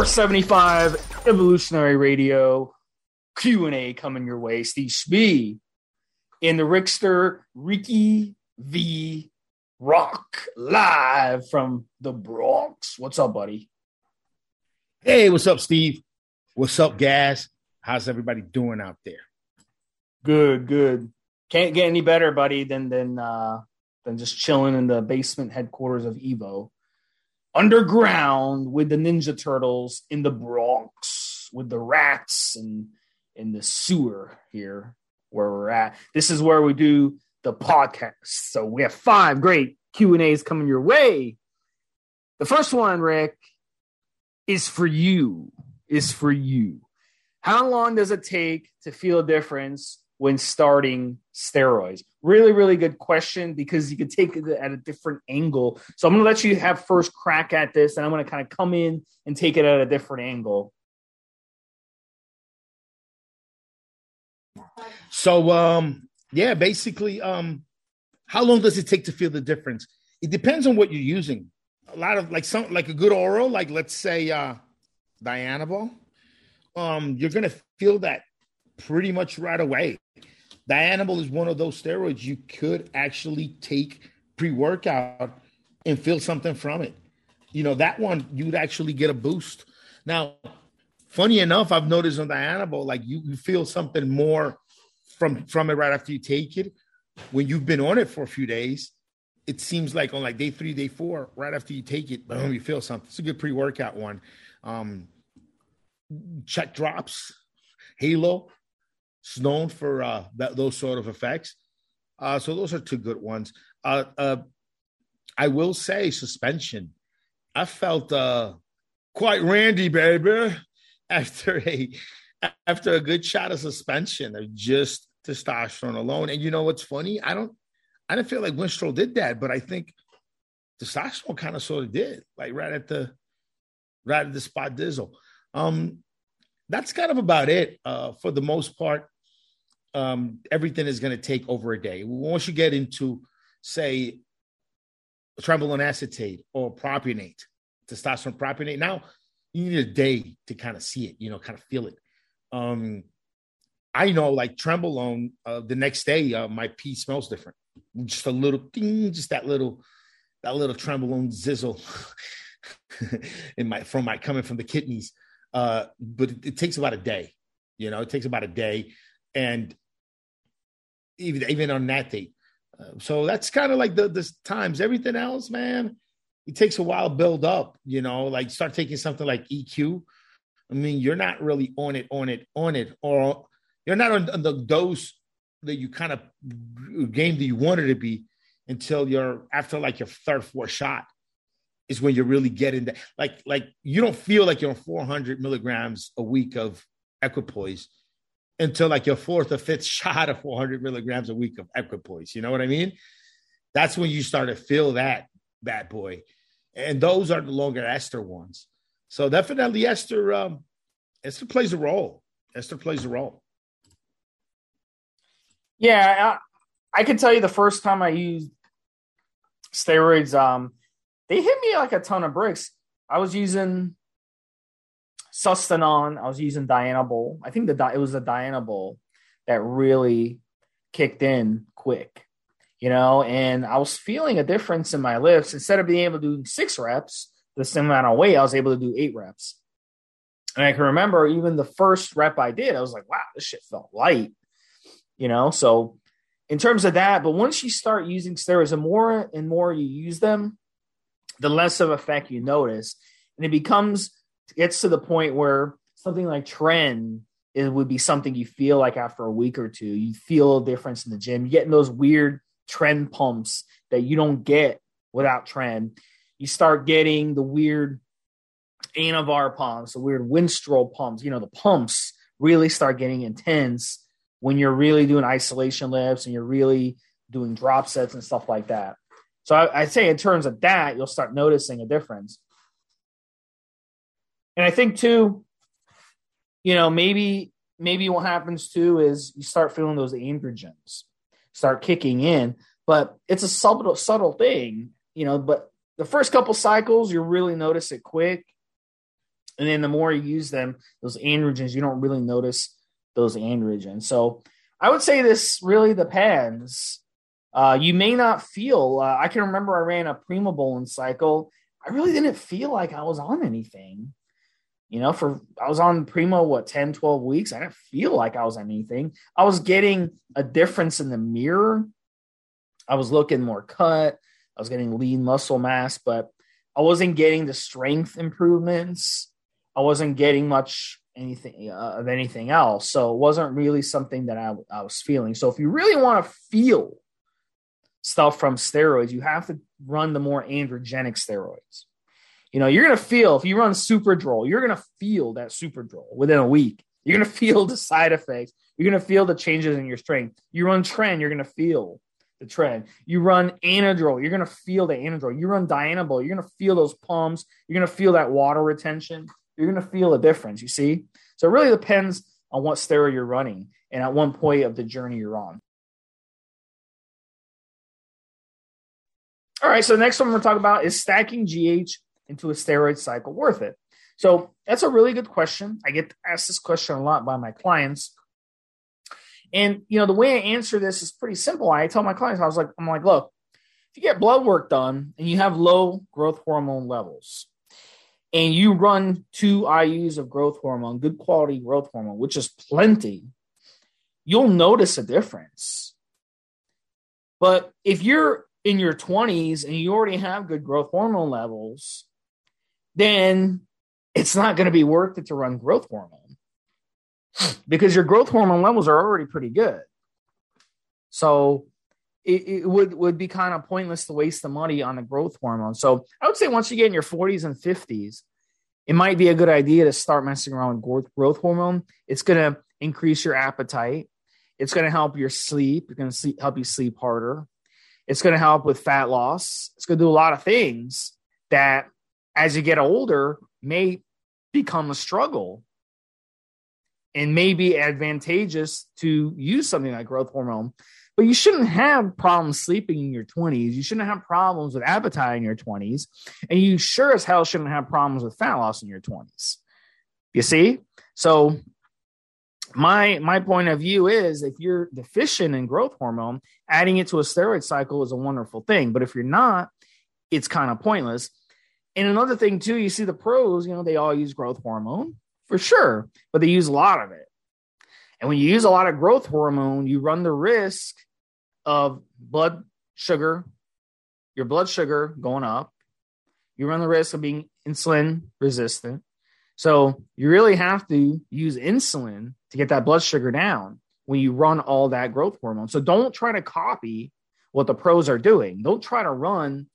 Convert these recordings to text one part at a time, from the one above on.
475 Evolutionary Radio Q&A coming your way. Steve Spee in the Rickster Ricky V Rock live from the Bronx. What's up, buddy? Hey, what's up, Steve? What's up, guys? How's everybody doing out there? Good, good. Can't get any better, buddy, than than uh than just chilling in the basement headquarters of Evo. Underground with the Ninja Turtles in the Bronx with the rats and in the sewer here where we're at. This is where we do the podcast. So we have five great Q and A's coming your way. The first one, Rick, is for you. Is for you. How long does it take to feel a difference when starting steroids? Really, really good question because you could take it at a different angle. So I'm going to let you have first crack at this, and I'm going to kind of come in and take it at a different angle. So, um, yeah, basically, um, how long does it take to feel the difference? It depends on what you're using. A lot of like some like a good oral, like let's say uh Dianabol, um, you're gonna feel that pretty much right away. Dianabol is one of those steroids you could actually take pre-workout and feel something from it. You know, that one you'd actually get a boost. Now, funny enough, I've noticed on Dianabol, like you, you feel something more from from it right after you take it. When you've been on it for a few days, it seems like on like day three, day four, right after you take it, boom, you feel something. It's a good pre-workout one. Um, cheque drops, Halo, it's known for uh, that, those sort of effects. Uh, so those are two good ones. Uh, uh, I will say suspension. I felt uh, quite randy, baby, after a after a good shot of suspension of just testosterone alone. And you know what's funny? I don't I didn't feel like Winstrol did that, but I think testosterone kind of sort of did, like right at the right at the spot dizzle. Um, that's kind of about it uh, for the most part. Um, everything is going to take over a day. Once you get into, say, trenbolone acetate or propionate, testosterone propionate, now you need a day to kind of see it, you know, kind of feel it. Um, I know, like trenbolone, uh, the next day, uh, my pee smells different. Just a little ding, just that little, that little trenbolone zizzle in my from my coming from the kidneys. Uh, but it, it, takes about a day. You know, it takes about a day, and even even on that date. Uh, so that's kind of like the the times. Everything else, man, it takes a while to build up. You know, like start taking something like EQ. I mean, you're not really on it, on it, on it, or you're not on, on the dose that you kind of game that you wanted to be until you're after like your third, fourth shot is when you're really getting that. Like, like you don't feel like you're on 400 milligrams a week of equipoise until like your fourth or fifth shot of 400 milligrams a week of equipoise. You know what I mean? That's when you start to feel that bad boy. And those are the longer ester ones. So definitely ester, um, ester plays a role. Ester plays a role. Yeah, I, I can tell you the first time I used steroids, um, they hit me like a ton of bricks. I was using Sustanon. I was using Dianabol. I think the it was the Dianabol that really kicked in quick, you know. And I was feeling a difference in my lifts. Instead of being able to do six reps, the same amount of weight, I was able to do eight reps. And I can remember even the first rep I did, I was like, "Wow, this shit felt light." you know so in terms of that but once you start using steroids the more and more you use them the less of effect you notice and it becomes gets to the point where something like tren it would be something you feel like after a week or two you feel a difference in the gym you're getting those weird tren pumps that you don't get without tren. you start getting the weird anavar pumps the weird winstrol pumps you know the pumps really start getting intense when you're really doing isolation lifts and you're really doing drop sets and stuff like that. So I, would say in terms of that, you'll start noticing a difference. And I think too, you know, maybe maybe what happens too is you start feeling those androgens start kicking in, but it's a subtle subtle thing, you know. But the first couple cycles, you really notice it quick, And then the more you use them, those androgens, you don't really notice those androgens. So I would say this really depends. Uh, you may not feel, uh, I can remember I ran a primobolan cycle. I really didn't feel like I was on anything. You know, for I was on Primo, what, 10, 12 weeks. I didn't feel like I was anything. I was getting a difference in the mirror. I was looking more cut. I was getting lean muscle mass, but I wasn't getting the strength improvements. I wasn't getting much anything uh, of anything else. So it wasn't really something that I, I was feeling. So if you really want to feel stuff from steroids, you have to run the more androgenic steroids. You know, you're going to feel if you run Superdrol, you're going to feel that Superdrol within a week. You're going to feel the side effects. You're going to feel the changes in your strength. You run tren, you're going to feel the tren. You run Anadrol, you're going to feel the Anadrol. You run Dianabol, you're going to feel those pumps. You're going to feel that water retention. You're going to feel a difference, you see? So it really depends on what steroid you're running and at one point of the journey you're on. All right, so the next one we're going to talk about is stacking GH into a steroid cycle worth it? So that's a really good question. I get asked this question a lot by my clients. And you know, the way I answer this is pretty simple. I tell my clients, I was like, I'm like, look, if you get blood work done and you have low growth hormone levels, and you run two IUs of growth hormone, good quality growth hormone, which is plenty, you'll notice a difference. But if you're in your 20s and you already have good growth hormone levels, then it's not going to be worth it to run growth hormone because your growth hormone levels are already pretty good. So it, it, would would be kind of pointless to waste the money on a growth hormone. So I would say once you get in your 40s and 50s, it might be a good idea to start messing around with growth, growth hormone. It's going to increase your appetite. It's going to help your sleep. It's going to help you sleep harder. It's going to help with fat loss. It's going to do a lot of things that, as you get older, may become a struggle and may be advantageous to use something like growth hormone. But you shouldn't have problems sleeping in your 20s. You shouldn't have problems with appetite in your 20s. And you sure as hell shouldn't have problems with fat loss in your 20s. You see? So my my point of view is if you're deficient in growth hormone, adding it to a steroid cycle is a wonderful thing. But if you're not, it's kind of pointless. And another thing too, you see the pros, you know, they all use growth hormone for sure, but they use a lot of it. And when you use a lot of growth hormone, you run the risk of blood sugar, your blood sugar going up. You run the risk of being insulin resistant. So you really have to use insulin to get that blood sugar down when you run all that growth hormone. So don't try to copy what the pros are doing. Don't try to run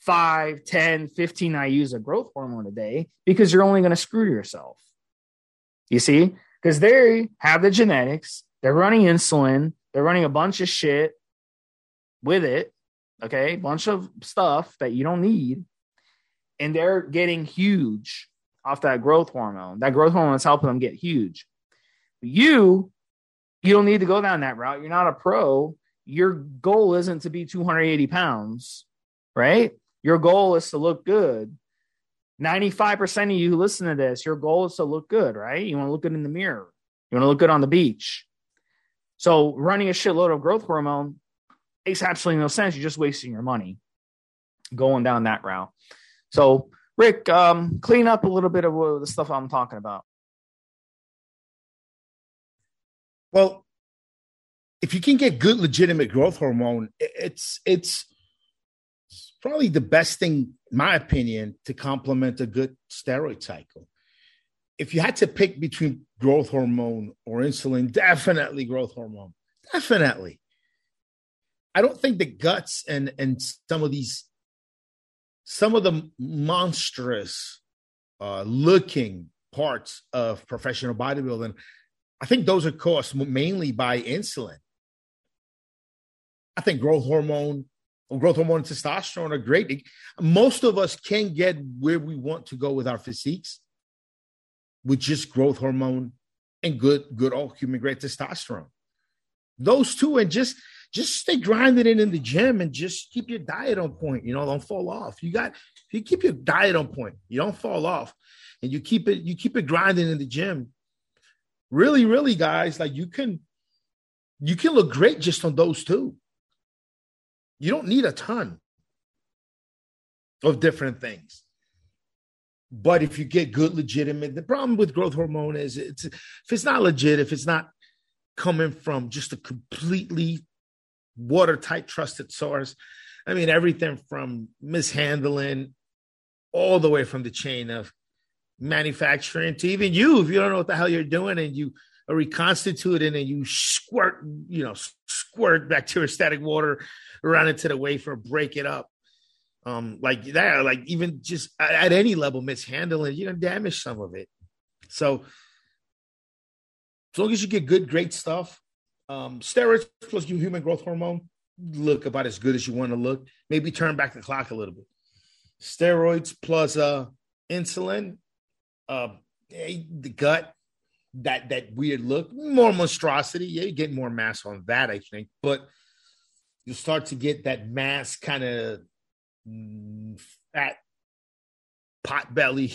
5, 10, 15 IUs of growth hormone a day because you're only going to screw yourself. You see? Because they have the genetics, they're running insulin, they're running a bunch of shit with it, okay? Bunch of stuff that you don't need. And they're getting huge off that growth hormone. That growth hormone is helping them get huge. You, you don't need to go down that route. You're not a pro. Your goal isn't to be 280 pounds, right? Your goal is to look good. 95% of you who listen to this, your goal is to look good, right? You want to look good in the mirror. You want to look good on the beach. So running a shitload of growth hormone makes absolutely no sense. You're just wasting your money going down that route. So, Rick, um, clean up a little bit of the stuff I'm talking about. Well, if you can get good, legitimate growth hormone, it's it's probably the best thing, my opinion, to complement a good steroid cycle. If you had to pick between growth hormone or insulin, definitely growth hormone. Definitely. I don't think the guts and and some of these some of the monstrous uh, looking parts of professional bodybuilding, I think those are caused mainly by insulin. I think growth hormone growth hormone and testosterone are great. Most of us can get where we want to go with our physiques with just growth hormone and good, good all human grade testosterone. Those two, and just just stay grinding it in the gym and just keep your diet on point. You know, don't fall off. You got you keep your diet on point, you don't fall off. and you keep it you keep it grinding in the gym, really, really, guys, like you can you can look great just on those two. You don't need a ton of different things. But if you get good, legitimate, the problem with growth hormone is it's if it's not legit, if it's not coming from just a completely watertight, trusted source. I mean, everything from mishandling all the way from the chain of manufacturing to even you, if you don't know what the hell you're doing and you are reconstituting and you squirt, you know, squirt bacteriostatic water around into the wafer, break it up. Um, like that, like even just at, at any level, mishandling, you're gonna damage some of it. So as long as you get good, great stuff, um, steroids plus human growth hormone look about as good as you want to look. Maybe turn back the clock a little bit. Steroids plus uh, insulin, uh, the gut, that that weird look, more monstrosity. Yeah, you get more mass on that, I think, but you start to get that mass kind of mm, fat pot belly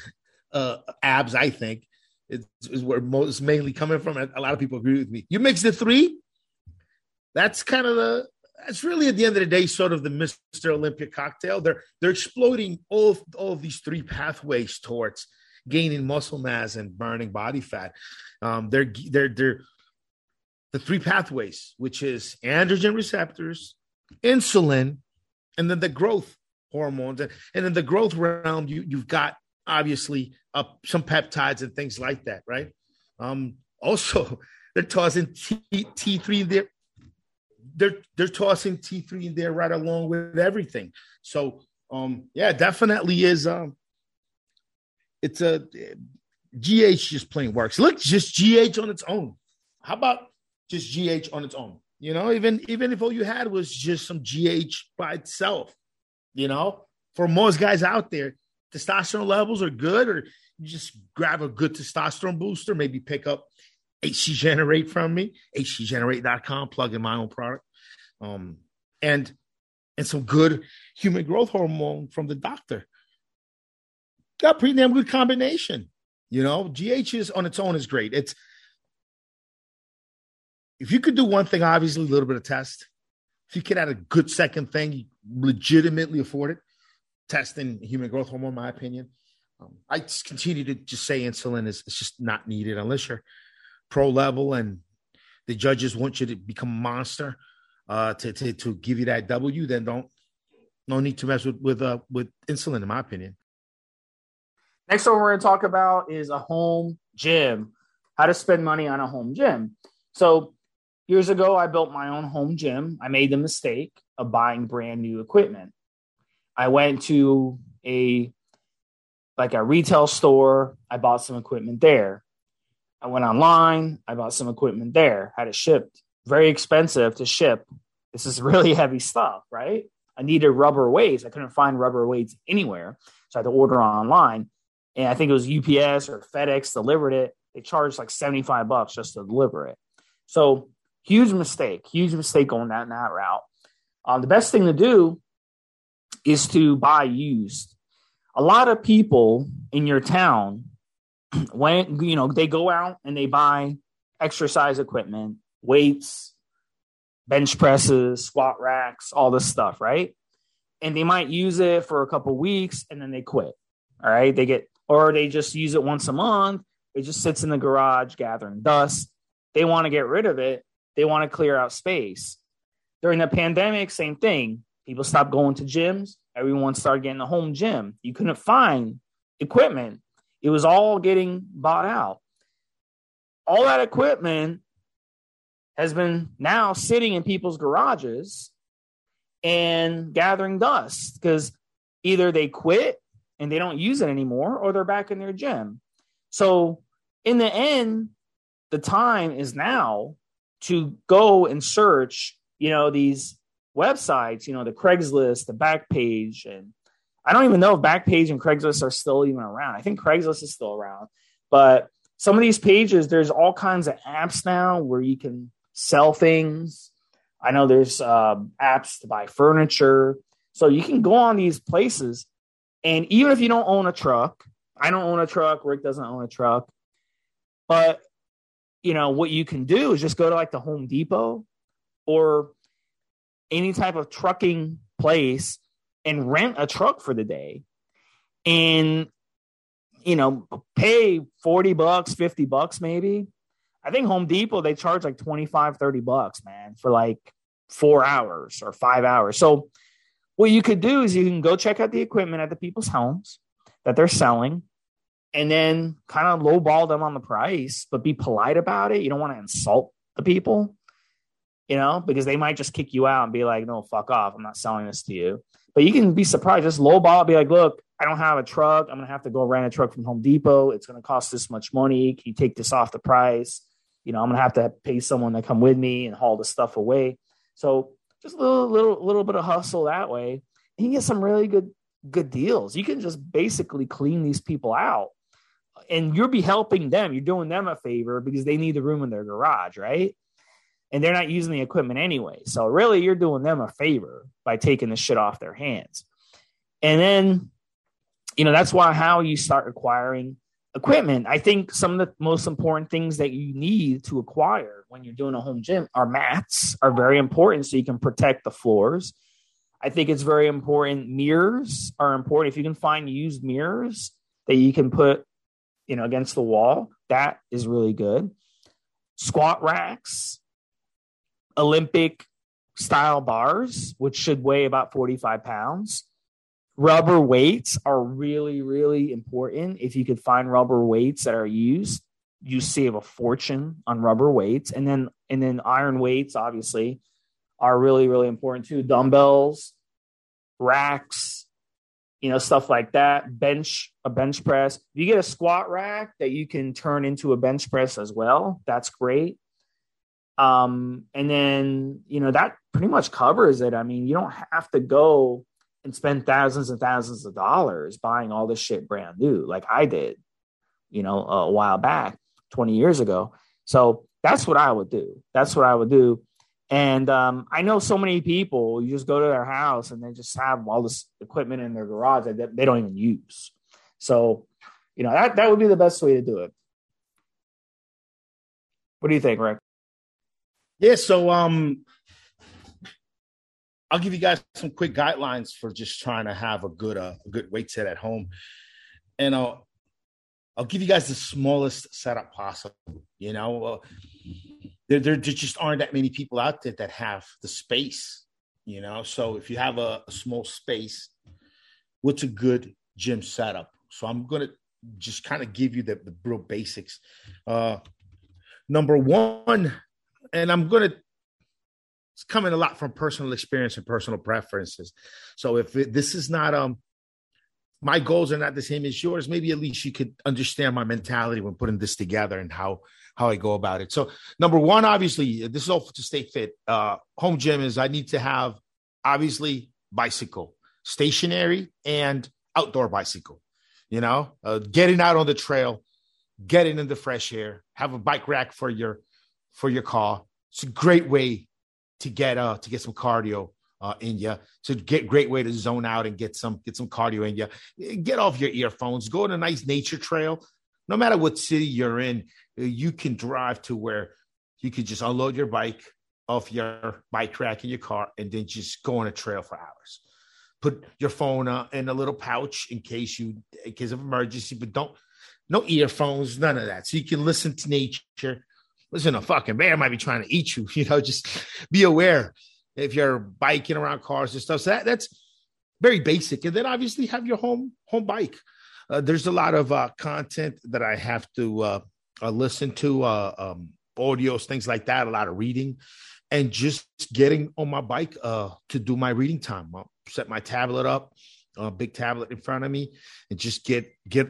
uh, abs. I think is where most mainly coming from. A lot of people agree with me. You mix the three, that's kind of the that's really at the end of the day sort of the Mr. Olympia cocktail. They're they're exploiting all of, all of these three pathways towards gaining muscle mass and burning body fat. Um, they're they're they're the three pathways, which is androgen receptors, insulin, and then the growth hormones. And, in the growth realm, you you've got obviously uh, some peptides and things like that, right? Um, also, they're tossing T three in there. They're they're tossing T three in there right along with everything. So um, yeah, definitely is um, it's a GH just plain works. Look, just GH on its own. How about just GH on its own? You know, even even if all you had was just some GH by itself, you know, for most guys out there, testosterone levels are good, or you just grab a good testosterone booster, maybe pick up HC Generate from me, hcgenerate.com, plug in my own product. Um, and and some good human growth hormone from the doctor. Got pretty damn good combination. You know, GH is on its own is great. It's if you could do one thing, obviously a little bit of test. If you could add a good second thing, legitimately afford it testing human growth hormone, in my opinion. Um, I just continue to just say insulin is, is just not needed unless you're pro level and the judges want you to become a monster uh, to, to to give you that W. Then don't no need to mess with with uh, with insulin, in my opinion. Next one we're going to talk about is a home gym. How to spend money on a home gym. So years ago, I built my own home gym. I made the mistake of buying brand new equipment. I went to a like a retail store. I bought some equipment there. I went online. I bought some equipment there. Had it shipped. Very expensive to ship. This is really heavy stuff, right? I needed rubber weights. I couldn't find rubber weights anywhere, so I had to order online. And I think it was UPS or FedEx delivered it. They charged like seventy five bucks just to deliver it. So huge mistake. Huge mistake going that that route. Um, the best thing to do is to buy used. A lot of people in your town, when you know, they go out and they buy exercise equipment, weights, bench presses, squat racks, all this stuff, right? And they might use it for a couple weeks and then they quit. All right. They get, or they just use it once a month. It just sits in the garage gathering dust. They want to get rid of it. They want to clear out space. During the pandemic, same thing. People stopped going to gyms. Everyone started getting a home gym. You couldn't find equipment. It was all getting bought out. All that equipment has been now sitting in people's garages and gathering dust because either they quit and they don't use it anymore or they're back in their gym. So, in the end, the time is now to go and search, you know, these websites, you know, the Craigslist, the Backpage, and I don't even know if Backpage and Craigslist are still even around. I think Craigslist is still around, but some of these pages, there's all kinds of apps now where you can sell things. I know there's uh, apps to buy furniture, so you can go on these places, and even if you don't own a truck, I don't own a truck. Rick doesn't own a truck. But, you know, what you can do is just go to like the Home Depot or any type of trucking place and rent a truck for the day and, you know, pay 40 bucks, 50 bucks maybe. I think Home Depot, they charge like 25, 30 bucks, man, for like four hours or five hours. So, what you could do is you can go check out the equipment at the people's homes that they're selling and then kind of lowball them on the price, but be polite about it. You don't want to insult the people, you know, because they might just kick you out and be like, no, fuck off. I'm not selling this to you. But you can be surprised, just lowball, be like, look, I don't have a truck. I'm going to have to go rent a truck from Home Depot. It's going to cost this much money. Can you take this off the price? You know, I'm going to have to pay someone to come with me and haul the stuff away. So just a little, little, little bit of hustle that way. And you get some really good, good deals. You can just basically clean these people out and you'll be helping them. You're doing them a favor because they need the room in their garage, right? And they're not using the equipment anyway. So really, you're doing them a favor by taking the shit off their hands. And then, you know, that's why how you start acquiring equipment. I think some of the most important things that you need to acquire when you're doing a home gym are mats are very important so you can protect the floors. I think it's very important. Mirrors are important. If you can find used mirrors that you can put you know, against the wall. That is really good. Squat racks, Olympic style bars, which should weigh about 45 pounds. Rubber weights are really, really important. If you could find rubber weights that are used, you save a fortune on rubber weights. And then and then iron weights, obviously, are really, really important too. Dumbbells, racks, you know, stuff like that. Bench, a bench press. You get a squat rack that you can turn into a bench press as well, that's great. Um, and then, you know, that pretty much covers it. I mean, you don't have to go and spend thousands and thousands of dollars buying all this shit brand new, like I did, you know, a while back, 20 years ago. So that's what I would do. That's what I would do. And um, I know so many people, you just go to their house and they just have all this equipment in their garage that they don't even use. So, you know, that, that would be the best way to do it. What do you think, Rick? Yeah, so um I'll give you guys some quick guidelines for just trying to have a good uh, a good weight set at home. And I'll I'll give you guys the smallest setup possible, you know. Uh, there, there just aren't that many people out there that have the space, you know. So if you have a, a small space, what's a good gym setup? So I'm gonna just kind of give you the, the real basics. Uh, number one, and I'm gonna it's coming a lot from personal experience and personal preferences. So if it, this is not um my goals are not the same as yours, maybe at least you could understand my mentality when putting this together and how how I go about it. So number one, obviously, this is all to stay fit. Uh, home gym is I need to have obviously bicycle, stationary and outdoor bicycle. You know, uh, getting out on the trail, getting in the fresh air, have a bike rack for your for your car. It's a great way to get uh to get some cardio uh, in you. A get, great way to zone out and get some get some cardio in you. Get off your earphones. Go on a nice nature trail. No matter what city you're in, you can drive to where you could just unload your bike off your bike rack in your car and then just go on a trail for hours. Put your phone uh, in a little pouch in case you, in case of emergency, but don't, no earphones, none of that. So you can listen to nature. Listen, a fucking bear might be trying to eat you. You know, just be aware if you're biking around cars and stuff. So that, that's very basic. And then obviously have your home home bike. Uh, there's a lot of uh, content that I have to uh, uh, listen to uh, um, audios, things like that, a lot of reading, and just getting on my bike uh, to do my reading time. I'll set my tablet up, a big tablet in front of me, and just get get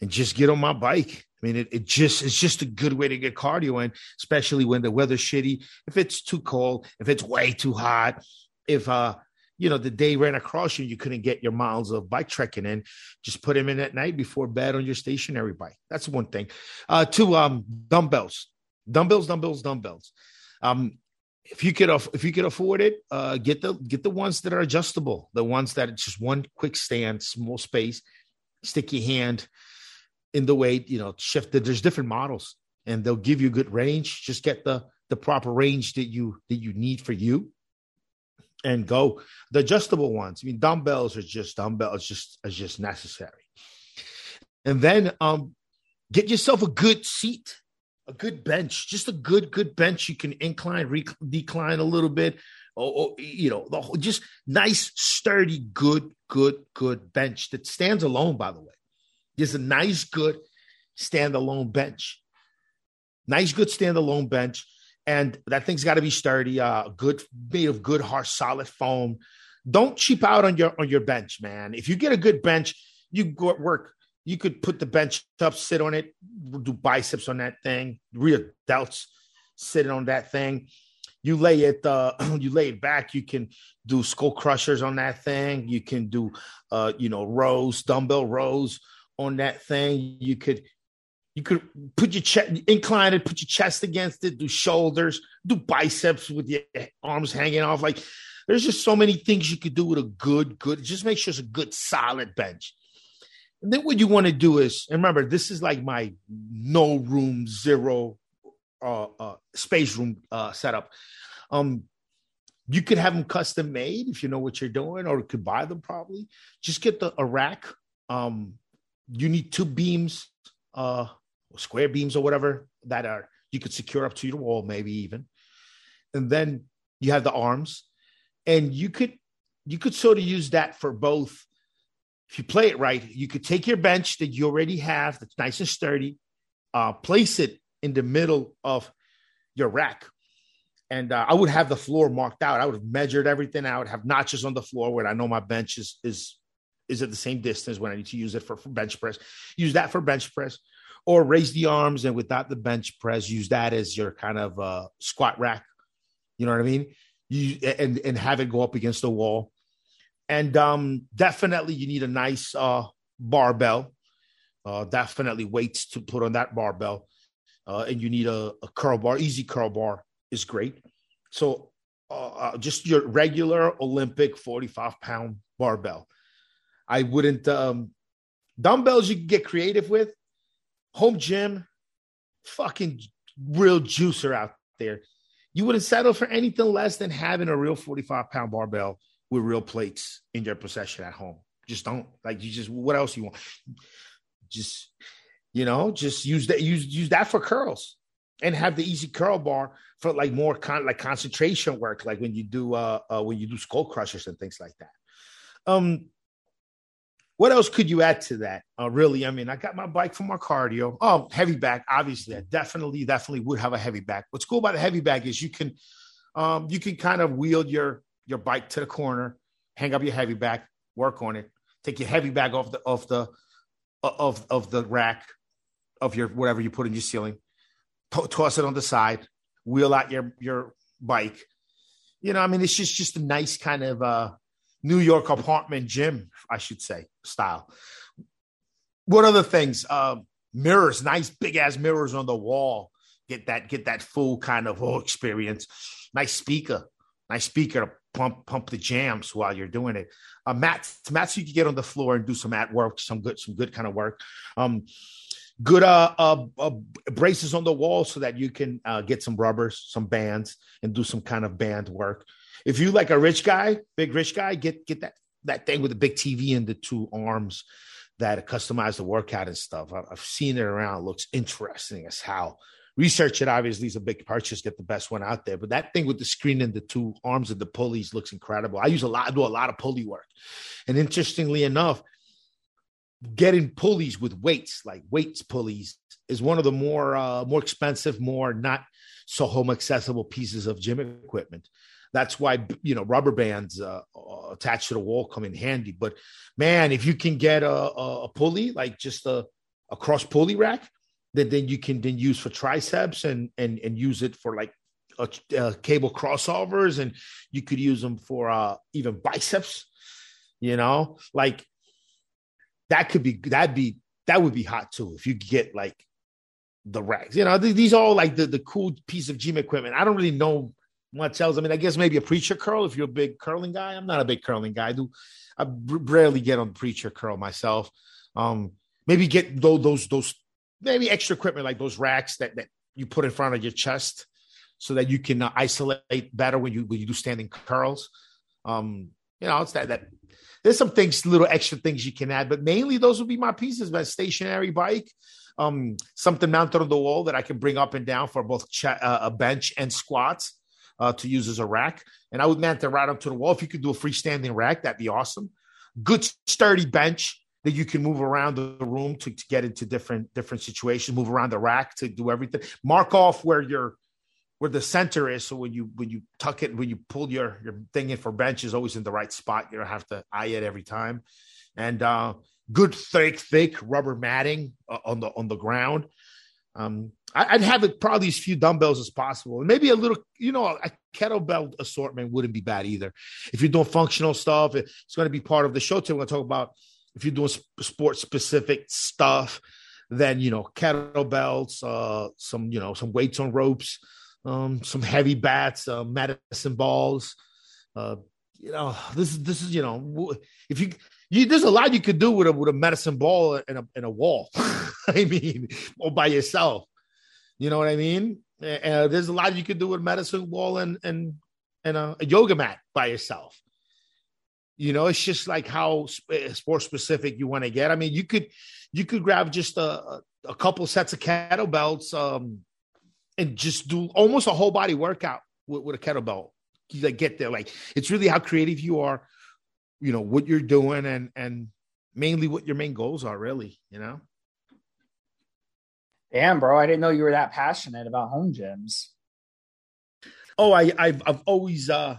and just get on my bike. I mean, it, it just it's just a good way to get cardio in, especially when the weather's shitty. If it's too cold, if it's way too hot, if uh you know, the day ran across you, you couldn't get your miles of bike trekking in. Just put them in at night before bed on your stationary bike. That's one thing. Uh, two, um, dumbbells, dumbbells, dumbbells, dumbbells. Um, if you could, if you could afford it, uh, get the get the ones that are adjustable, the ones that it's just one quick stand, small space, stick your hand in the way you know, shift it. There's different models and they'll give you good range. Just get the the proper range that you that you need for you and go the adjustable ones. I mean, dumbbells are just dumbbells, just as just necessary. And then um get yourself a good seat, a good bench, just a good, good bench. You can incline, re- decline a little bit. Or, or you know, the whole, just nice, sturdy, good, good, good bench that stands alone, by the way. Just a nice, good standalone bench. Nice, good standalone bench. And that thing's got to be sturdy, uh, good, made of good, hard, solid foam. Don't cheap out on your on your bench, man. If you get a good bench, you go at work. You could put the bench up, sit on it, do biceps on that thing, rear delts sitting on that thing. You lay it, uh, you lay it back. You can do skull crushers on that thing. You can do, uh, you know, rows, dumbbell rows on that thing. You could you could put your chest, incline it, put your chest against it, do shoulders, do biceps with your arms hanging off. Like there's just so many things you could do with a good, good. Just make sure it's a good, solid bench. And then what you want to do is, and remember, this is like my no room, zero uh, uh, space room uh, setup. Um, you could have them custom made if you know what you're doing, or could buy them probably. Just get the a rack. Um, you need two beams, uh, square beams or whatever that are you could secure up to your wall, maybe even. And then you have the arms, and you could you could sort of use that for both. If you play it right, you could take your bench that you already have that's nice and sturdy, uh, place it in the middle of your rack. And uh, I would have the floor marked out. I would have measured everything out, have notches on the floor where I know my bench is is is at the same distance when I need to use it for, for bench press. Use that for bench press or raise the arms and without the bench press, use that as your kind of uh, squat rack. You know what I mean? You and and have it go up against the wall. And um, definitely, you need a nice uh, barbell. Uh, definitely weights to put on that barbell, uh, and you need a, a, curl bar. Easy curl bar is great. So, uh, uh, just your regular Olympic forty-five pound barbell. I wouldn't um, dumbbells. You can get creative with home gym, fucking real juicer out there. You wouldn't settle for anything less than having a real 45 pound barbell with real plates in your possession at home. Just don't like you just what else you want? Just you know, just use that use use that for curls and have the easy curl bar for like more con like concentration work, like when you do uh, uh when you do skull crushers and things like that. Um what else could you add to that? Uh, really, I mean, I got my bike for my cardio. Oh, heavy bag. Obviously, I definitely, definitely would have a heavy bag. What's cool about a heavy bag is you can, um, you can kind of wheel your your bike to the corner, hang up your heavy bag, work on it, take your heavy bag off the off the of of the rack of your whatever you put in your ceiling, to- toss it on the side, wheel out your your bike. You know, I mean, it's just just a nice kind of uh New York apartment gym, I should say, style. What other things? Uh, mirrors, nice big ass mirrors on the wall. Get that, get that full kind of oh, experience. Nice speaker, nice speaker to pump pump the jams while you're doing it. Uh, mats, mats you can get on the floor and do some mat work, some good, some good kind of work. Um, good uh, uh, uh, braces on the wall so that you can uh, get some rubbers, some bands, and do some kind of band work. If you like a rich guy, big rich guy, get get that that thing with the big TV and the two arms that customize the workout and stuff. I've seen it around. It looks interesting as how. Research it obviously is a big purchase. Get the best one out there, but that thing with the screen and the two arms and the pulleys looks incredible. I use a lot, I do a lot of pulley work, and interestingly enough, getting pulleys with weights like weights pulleys is one of the more uh, more expensive, more not so home accessible pieces of gym equipment. That's why you know rubber bands uh, uh, attached to the wall come in handy. But man, if you can get a, a, a pulley like just a, a cross pulley rack, then then you can then use for triceps and and and use it for like a, a cable crossovers, and you could use them for uh, even biceps. You know, like that could be that'd be that would be hot too if you get like the racks. You know, these are all like the, the cool piece of gym equipment. I don't really know else. I mean, I guess maybe a preacher curl if you're a big curling guy. I'm not a big curling guy. I do I rarely get on preacher curl myself. Um, maybe get those those those maybe extra equipment like those racks that that you put in front of your chest so that you can uh, isolate better when you when you do standing curls. Um, you know, it's that that there's some things, little extra things you can add, but mainly those would be my pieces. My stationary bike, um, something mounted on the wall that I can bring up and down for both ch- uh, a bench and squats uh, to use as a rack. And I would mount it right up to the wall. If you could do a freestanding rack, that'd be awesome. Good sturdy bench that you can move around the room to, to get into different different situations, move around the rack to do everything. Mark off where your where the center is. So when you when you tuck it, when you pull your your thing in for bench is always in the right spot. You don't have to eye it every time. And uh good thick thick rubber matting uh, on the on the ground. Um I'd have it probably as few dumbbells as possible, and maybe a little, you know, a kettlebell assortment wouldn't be bad either. If you're doing functional stuff, it's going to be part of the show today. We're going to talk about if you're doing sports specific stuff, then you know kettlebells, uh, some you know some weights on ropes, um, some heavy bats, uh, medicine balls. Uh, you know this is this is you know if you you there's a lot you could do with a with a medicine ball and a and a wall. I mean, or by yourself. You know what I mean? And there's a lot you could do with medicine ball and and and a, a yoga mat by yourself. You know, it's just like how eh, sport specific you want to get. I mean, you could you could grab just a, a couple sets of kettlebells um, and just do almost a whole body workout with, with a kettlebell. You like get there. Like it's really how creative you are, you know, what you're doing and and mainly what your main goals are, really, you know. Damn, bro, I didn't know you were that passionate about home gyms. Oh, I, I've I've always uh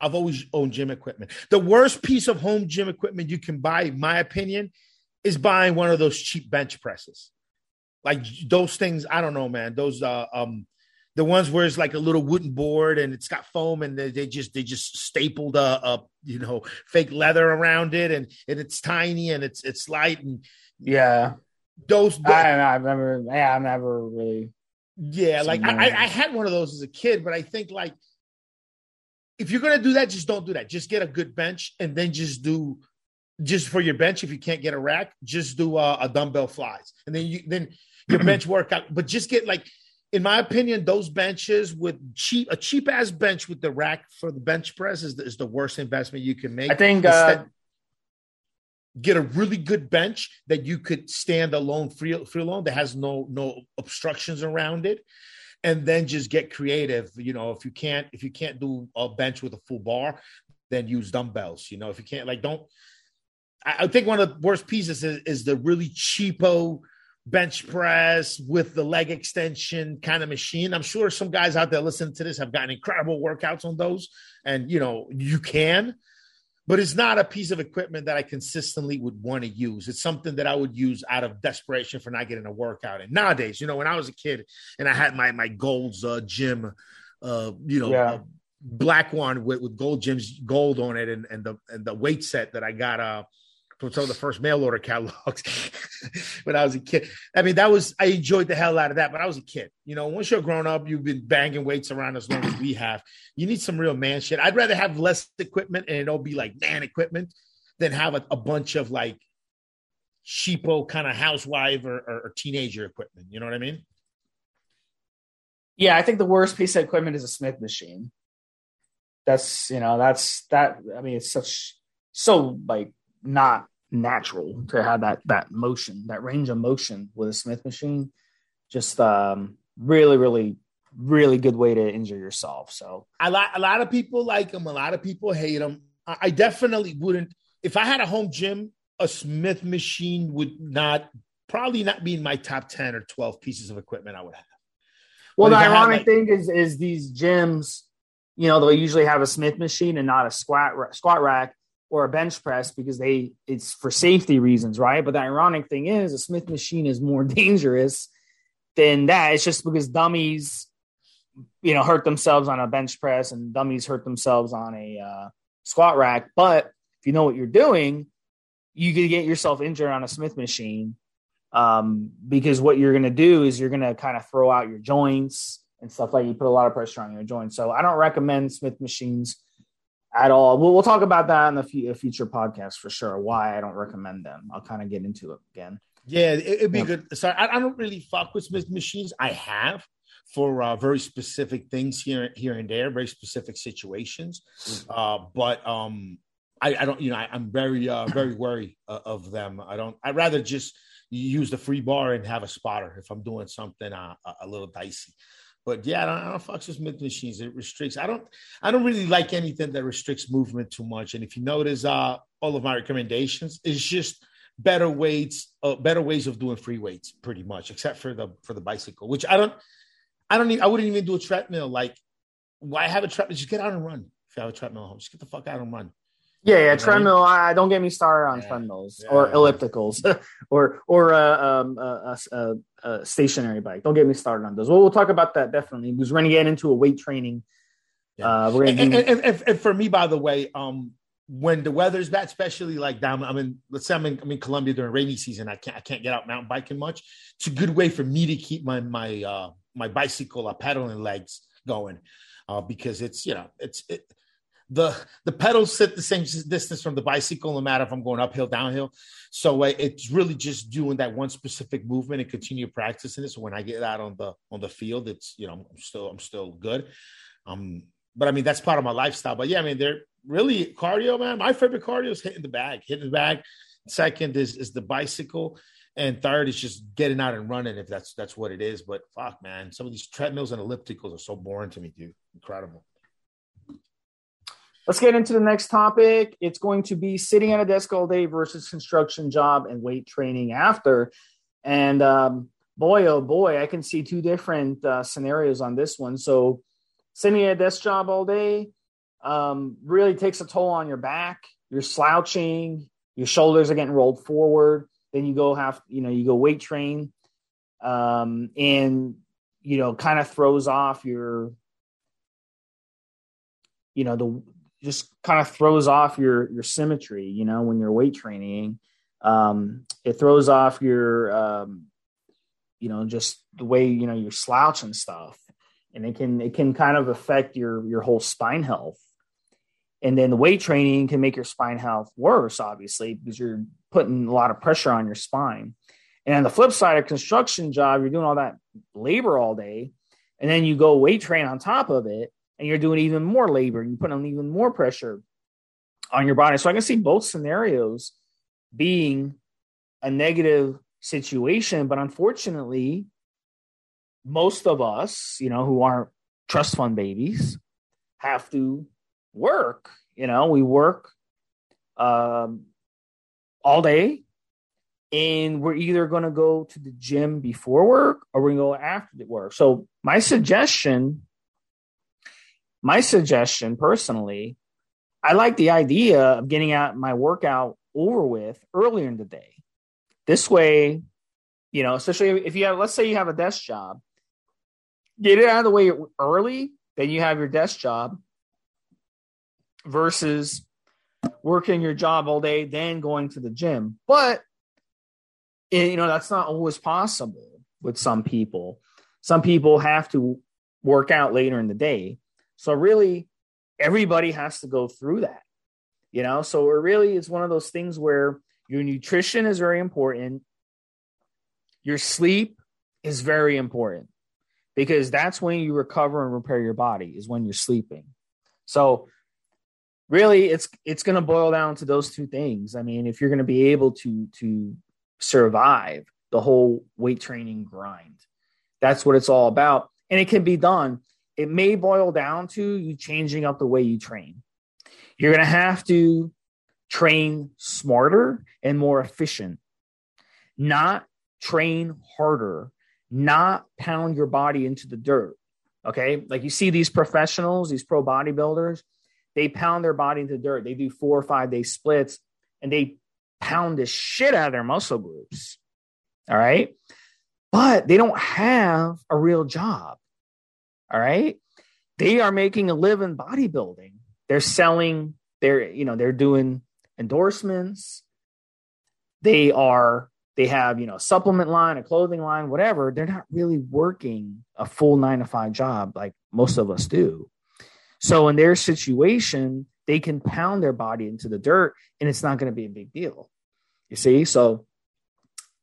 I've always owned gym equipment. The worst piece of home gym equipment you can buy, in my opinion, is buying one of those cheap bench presses. Like those things, I don't know, man. Those uh um the ones where it's like a little wooden board and it's got foam and they, they just they just stapled a, a, you know fake leather around it and, and it's tiny and it's it's light and yeah those I, have never yeah I've never really yeah like I, I had one of those as a kid but I think like if you're gonna do that, just don't do that. Just get a good bench and then just do just for your bench. If you can't get a rack, just do a, a dumbbell flies, and then you then your bench workout. But just get like, in my opinion, those benches with cheap a cheap ass bench with the rack for the bench press is the, is the worst investment you can make. I think. uh, get a really good bench that you could stand alone free free alone that has no no obstructions around it and then just get creative. You know, if you can't if you can't do a bench with a full bar, then use dumbbells. You know, if you can't like don't. I, I think one of the worst pieces is, is the really cheapo bench press with the leg extension kind of machine. I'm sure some guys out there listening to this have gotten incredible workouts on those, and you know you can but it's not a piece of equipment that I consistently would want to use. It's something that I would use out of desperation for not getting a workout. And nowadays, you know, when I was a kid and I had my my Gold's uh, gym, uh, you know, yeah. uh, black one with, with gold gyms, gold on it, and and the and the weight set that I got uh from some of the first mail order catalogs when I was a kid. I mean, that was I enjoyed the hell out of that, but I was a kid. You know, once you're grown up, you've been banging weights around as long as we have. You need some real man shit. I'd rather have less equipment and it'll be like man equipment than have a, a bunch of like sheepo kind of housewife or, or, or teenager equipment. You know what I mean? Yeah, I think the worst piece of equipment is a Smith machine. That's you know, that's that. I mean, it's such so like not natural to have that that motion, that range of motion with a Smith machine. Just um, really, really, really good way to injure yourself. So a lot, a lot of people like them. A lot of people hate them. I definitely wouldn't. If I had a home gym, a Smith machine would not probably not be in my top ten or twelve pieces of equipment I would have. Well, the ironic like, thing is, is these gyms, you know, they'll usually have a Smith machine and not a squat squat rack or a bench press because they it's for safety reasons, right? But the ironic thing is a Smith machine is more dangerous than that. It's just because dummies, you know, hurt themselves on a bench press and dummies hurt themselves on a uh, squat rack. But if you know what you're doing, you can get yourself injured on a Smith machine um, because what you're going to do is you're going to kind of throw out your joints and stuff like you put a lot of pressure on your joints. So I don't recommend Smith machines at all. We'll, we'll talk about that in f- a future podcast for sure. Why I don't recommend them. I'll kind of get into it again. Yeah, it, would be yeah. good. Sorry, I, I, don't really fuck with Smith machines. I have for uh, very specific things here here and there, very specific situations. Mm-hmm. Uh, but um, I, I, don't, you know, I, am very uh, very wary uh, of them. I don't. I'd rather just use the free bar and have a spotter if I'm doing something uh, a little dicey. But yeah, I don't, I don't with Smith machines. It restricts. I don't. I don't really like anything that restricts movement too much. And if you notice, uh, all of my recommendations is just better weights, uh, better ways of doing free weights, pretty much, except for the for the bicycle, which I don't. I don't. I wouldn't even do a treadmill. Like, why have a treadmill? Just get out and run. If you have a treadmill at home, just get the fuck out and run. Yeah, yeah, treadmill. I, don't get me started on yeah. treadmills yeah. or ellipticals or or uh, um, uh, uh, uh, stationary bike. Don't get me started on those. Well, we'll talk about that definitely because we're going to get into a weight training. Uh, we're gonna and, do... and, and, and, for me, by the way, um, when the weather's bad, especially like down, I mean. Let's say I'm in, I'm in Colombia during rainy season. I can't I can't get out mountain biking much. It's a good way for me to keep my my uh, my bicycle uh, pedaling legs going uh, because it's you know it's it, the the pedals sit the same distance from the bicycle no matter if i'm going uphill downhill. So uh, it's really just doing that one specific movement and continue practicing it. So when i get out on the on the field it's you know i'm still i'm still good. Um but i mean that's part of my lifestyle. But yeah i mean they're really cardio man. My favorite cardio is hitting the bag. Hitting the bag. Second is is the bicycle. And third is just getting out and running if that's that's what it is. But fuck man some of these treadmills and ellipticals are so boring to me dude. Incredible Let's get into the next topic. It's going to be sitting at a desk all day versus construction job and weight training after. And um, boy, oh boy, I can see two different uh, scenarios on this one. So, sitting at a desk job all day um, really takes a toll on your back. You're slouching, your shoulders are getting rolled forward. Then you go have, you know, you go weight train, um, and you know, kind of throws off your, you know, the just kind of throws off your your symmetry you know when you're weight training. Um it throws off your um you know just the way you know you're slouching stuff. And it can it can kind of affect your your whole spine health. And then the weight training can make your spine health worse obviously because you're putting a lot of pressure on your spine. And on the flip side a construction job you're doing all that labor all day and then you go weight train on top of it and you're doing even more labor and you put on even more pressure on your body. So I can see both scenarios being a negative situation, but unfortunately, most of us, you know, who aren't trust fund babies, have to work. You know, we work um, all day, and we're either going to go to the gym before work or we're going to go after the work. So my suggestion my suggestion personally, I like the idea of getting out my workout over with earlier in the day. This way, you know, especially if you have, let's say you have a desk job, get it out of the way early, then you have your desk job versus working your job all day, then going to the gym. But, eh, you know, that's not always possible with some people. Some people have to work out later in the day. So really, everybody has to go through that, you know. So it really is one of those things where your nutrition is very important, your sleep is very important because that's when you recover and repair your body is when you're sleeping. So really it's it's going to boil down to those two things. I mean, if you're going to be able to to survive the whole weight training grind. That's what it's all about. And it can be done it may boil down to you changing up the way you train. You're going to have to train smarter and more efficient, not train harder, not pound your body into the dirt. Okay. Like you see these professionals, these pro bodybuilders, they pound their body into the dirt. They do four or five day splits and they pound the shit out of their muscle groups. All right. But they don't have a real job. All right. They are making a living bodybuilding. They're selling, they're, you know, they're doing endorsements. They are, they have, you know, a supplement line, a clothing line, whatever. They're not really working a full nine to five job like most of us do. So in their situation, they can pound their body into the dirt and it's not going to be a big deal. You see? So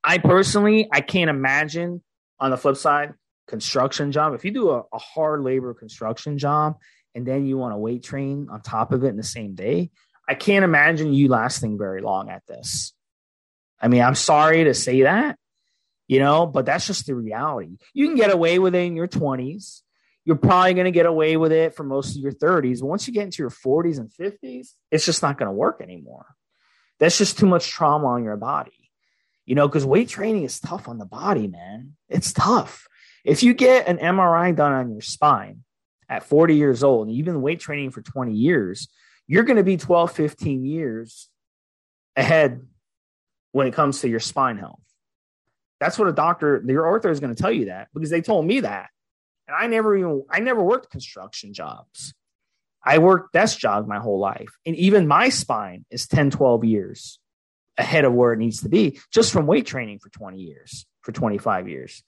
I personally, I can't imagine on the flip side, construction job. If you do a, a hard labor construction job and then you want to weight train on top of it in the same day, I can't imagine you lasting very long at this. I mean, I'm sorry to say that, you know, but that's just the reality. You can get away with it in your 20s. You're probably going to get away with it for most of your 30s. But once you get into your 40s and 50s, it's just not going to work anymore. That's just too much trauma on your body, you know, because weight training is tough on the body, man. It's tough. If you get an MRI done on your spine at 40 years old, and you've been weight training for 20 years, you're going to be 12, 15 years ahead when it comes to your spine health. That's what a doctor, your ortho is going to tell you that because they told me that. And I never even, I never worked construction jobs. I worked desk jobs my whole life. And even my spine is 10, 12 years ahead of where it needs to be just from weight training for 20 years, for 25 years.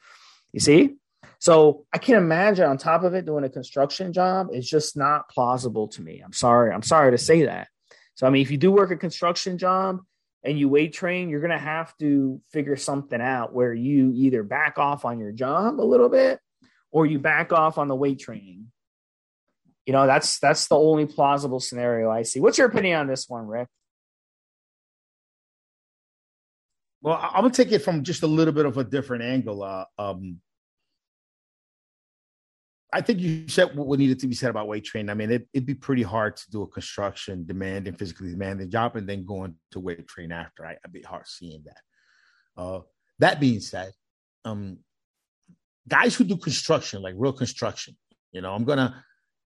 You see? So I can't imagine on top of it doing a construction job. It's just not plausible to me. I'm sorry. I'm sorry to say that. So I mean, if you do work a construction job and you weight train, you're gonna have to figure something out where you either back off on your job a little bit or you back off on the weight training. You know, that's that's the only plausible scenario I see. What's your opinion on this one, Rick? Well, I'm gonna take it from just a little bit of a different angle. Uh, um, I think you said what needed to be said about weight training. I mean, it, would be pretty hard to do a construction demanding, physically demanding job and then going to weight train after. I, would be hard seeing that. Uh, that being said, um, guys who do construction, like real construction, you know, I'm gonna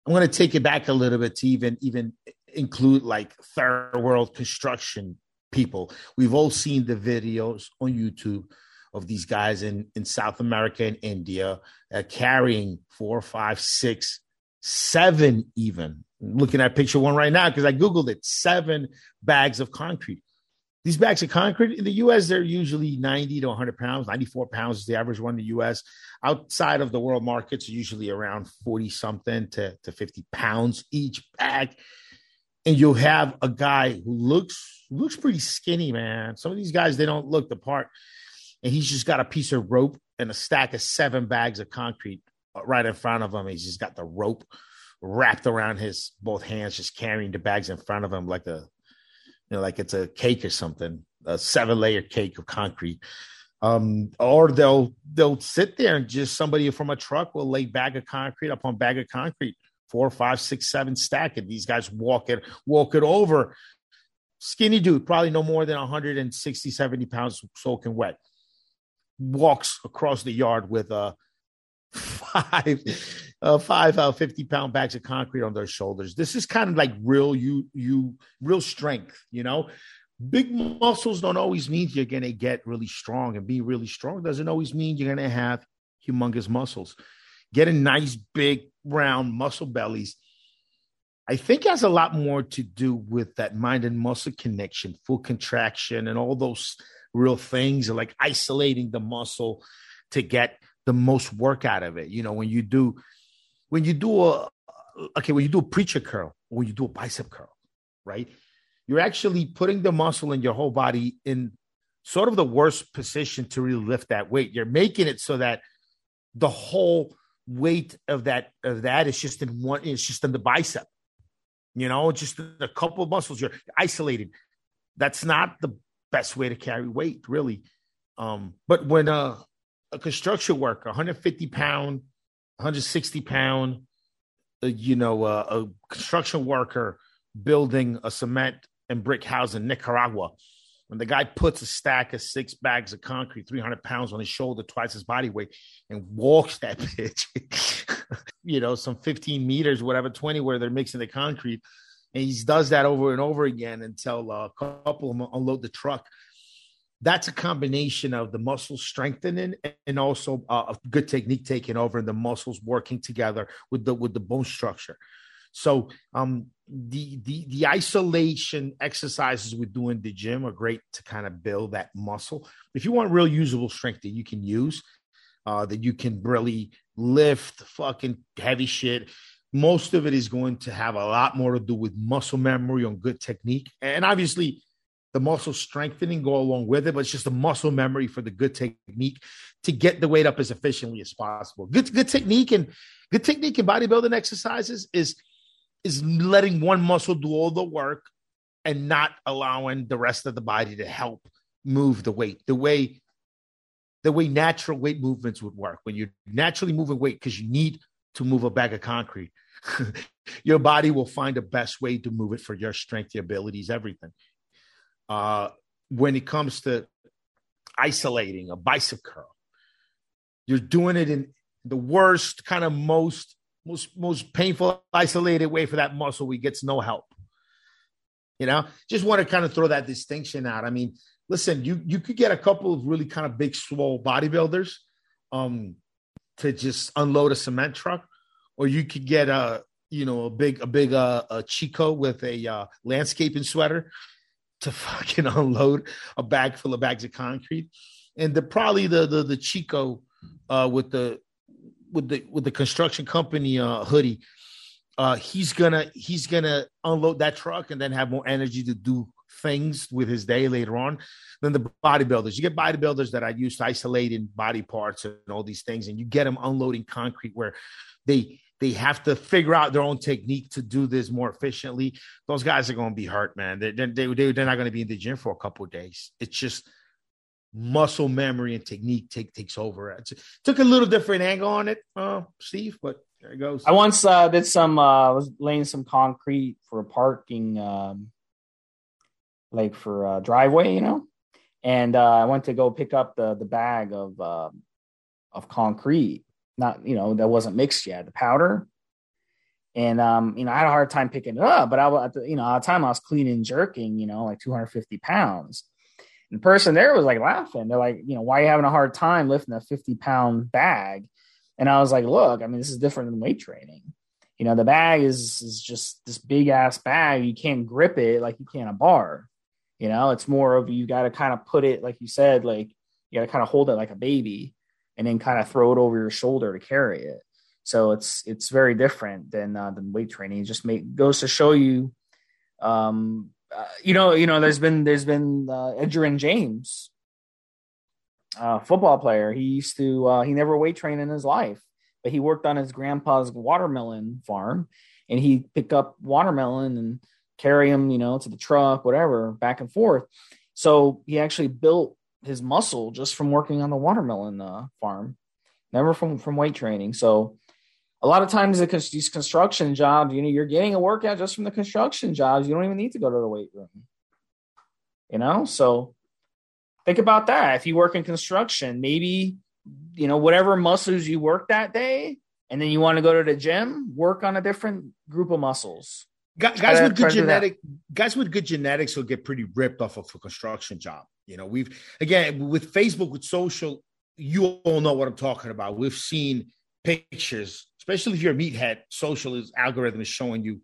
I'm gonna take it back a little bit to even even include like third world construction people. We've all seen the videos on YouTube of these guys in, in South America and India uh, carrying four, five, six, seven, even. I'm looking at picture one right now because I Googled it seven bags of concrete. These bags of concrete in the US, they're usually 90 to 100 pounds. 94 pounds is the average one in the US. Outside of the world markets, usually around 40 something to, to 50 pounds each bag. And you'll have a guy who looks looks pretty skinny, man. Some of these guys, they don't look the part and he's just got a piece of rope and a stack of seven bags of concrete right in front of him. He's just got the rope wrapped around his both hands, just carrying the bags in front of him like a, you know, like it's a cake or something, a seven layer cake of concrete. Um, or they'll they'll sit there and just somebody from a truck will lay bag of concrete upon bag of concrete, four, five, six, seven stack, and these guys walk it walk it over. Skinny dude, probably no more than 160, 70 pounds soaking wet walks across the yard with uh, five uh, five uh, 50 pound bags of concrete on their shoulders. This is kind of like real you you real strength, you know. Big muscles don't always mean you're gonna get really strong, and be really strong doesn't always mean you're gonna have humongous muscles. Getting nice, big, round muscle bellies, I think has a lot more to do with that mind and muscle connection, full contraction, and all those real things like isolating the muscle to get the most work out of it. You know, when you do when you do a okay, when you do a preacher curl when you do a bicep curl, right? You're actually putting the muscle in your whole body in sort of the worst position to really lift that weight. You're making it so that the whole weight of that of that is just in one it's just in the bicep. You know, just a couple muscles you're isolated. That's not the best way to carry weight, really. Um, but when a, a construction worker, 150 pound, 160 pound, uh, you know, uh, a construction worker building a cement and brick house in Nicaragua, when the guy puts a stack of six bags of concrete, 300 pounds on his shoulder, twice his body weight, and walks that bitch, you know, some 15 meters, whatever, 20, where they're mixing the concrete and he does that over and over again until a couple of them unload the truck. That's a combination of the muscles strengthening and also uh, a good technique taking over and the muscles working together with the with the bone structure. So um, the the the isolation exercises we do in the gym are great to kind of build that muscle. If you want real usable strength that you can use, uh, that you can really lift fucking heavy shit most of it is going to have a lot more to do with muscle memory on good technique. And obviously, the muscle strengthening go along with it, but it's just a muscle memory for the good technique to get the weight up as efficiently as possible. Good, good technique and good technique in bodybuilding exercises is is letting one muscle do all the work and not allowing the rest of the body to help move the weight. The way the way natural weight movements would work when you're naturally moving weight because you need to move a bag of concrete. your body will find the best way to move it for your strength, your abilities, everything. Uh, when it comes to isolating a bicep curl, you're doing it in the worst, kind of most most most painful, isolated way for that muscle. We gets no help. You know, just want to kind of throw that distinction out. I mean, listen, you you could get a couple of really kind of big, swole bodybuilders um, to just unload a cement truck, or you could get a you know a big a big uh, a Chico with a uh, landscaping sweater to fucking unload a bag full of bags of concrete, and the probably the the, the Chico uh, with the with the with the construction company uh, hoodie. Uh, he's gonna he's gonna unload that truck and then have more energy to do things with his day later on than the bodybuilders. You get bodybuilders that are used to isolating body parts and all these things, and you get them unloading concrete where they they have to figure out their own technique to do this more efficiently. Those guys are going to be hurt, man. They, they, they, they're not going to be in the gym for a couple days. It's just muscle memory and technique take, takes over. It took a little different angle on it, uh, Steve, but there it goes. I once uh, did some, uh, was laying some concrete for a parking, um, like for a driveway, you know, and uh, I went to go pick up the the bag of uh, of concrete not you know that wasn't mixed yet, the powder. And um, you know, I had a hard time picking it up, but I was, you know, at the time I was clean and jerking, you know, like 250 pounds. And the person there was like laughing. They're like, you know, why are you having a hard time lifting a 50 pound bag? And I was like, look, I mean, this is different than weight training. You know, the bag is is just this big ass bag. You can't grip it like you can a bar. You know, it's more of you got to kind of put it, like you said, like you got to kind of hold it like a baby and then kind of throw it over your shoulder to carry it. So it's it's very different than uh, than weight training. It just make goes to show you, um, uh, you know, you know, there's been there's been uh, Edgerrin James, uh, football player. He used to uh, he never weight trained in his life, but he worked on his grandpa's watermelon farm, and he pick up watermelon and carry him, you know, to the truck, whatever, back and forth. So he actually built his muscle just from working on the watermelon uh, farm, never from from weight training. So a lot of times these construction jobs, you know, you're getting a workout just from the construction jobs. You don't even need to go to the weight room. You know, so think about that. If you work in construction, maybe you know whatever muscles you work that day, and then you want to go to the gym, work on a different group of muscles. Guys, guys with good genetic guys with good genetics will get pretty ripped off of a construction job. You know, we've again with Facebook with social, you all know what I'm talking about. We've seen pictures, especially if you're a meathead. Social is algorithm is showing you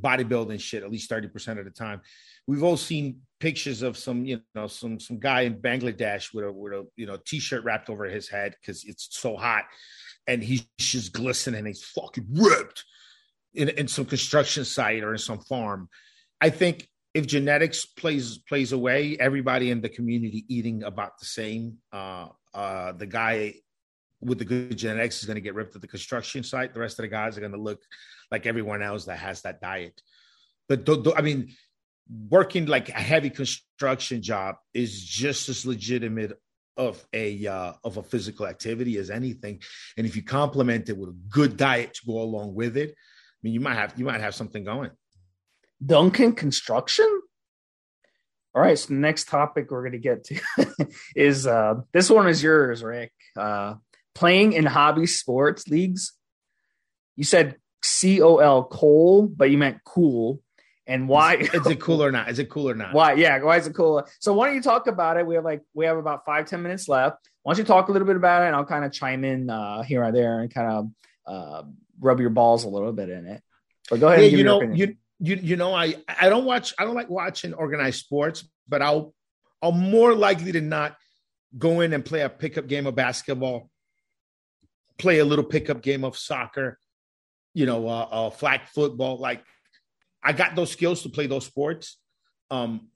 bodybuilding shit at least 30% of the time. We've all seen pictures of some, you know, some some guy in Bangladesh with a with a you know t-shirt wrapped over his head because it's so hot and he's just glistening, he's fucking ripped in, in some construction site or in some farm. I think if genetics plays plays away, everybody in the community eating about the same. Uh, uh, the guy with the good genetics is going to get ripped at the construction site. The rest of the guys are going to look like everyone else that has that diet. But th- th- I mean, working like a heavy construction job is just as legitimate of a uh, of a physical activity as anything. And if you complement it with a good diet to go along with it, I mean, you might have you might have something going. Duncan Construction. All right, so the next topic we're going to get to is uh, this one is yours, Rick. Uh, playing in hobby sports leagues. You said C O L Cole, but you meant cool. And why is it cool or not? Is it cool or not? Why? Yeah, why is it cool? So why don't you talk about it? We have like we have about five ten minutes left. Why don't you talk a little bit about it, and I'll kind of chime in uh, here or there and kind of uh, rub your balls a little bit in it. But go ahead. Yeah, you know, you you you know, I I don't watch. I don't like watching organized sports, but I'll I'll more likely to not go in and play a pickup game of basketball, play a little pickup game of soccer, you know, uh, uh, flag football. Like I got those skills to play those sports. Um,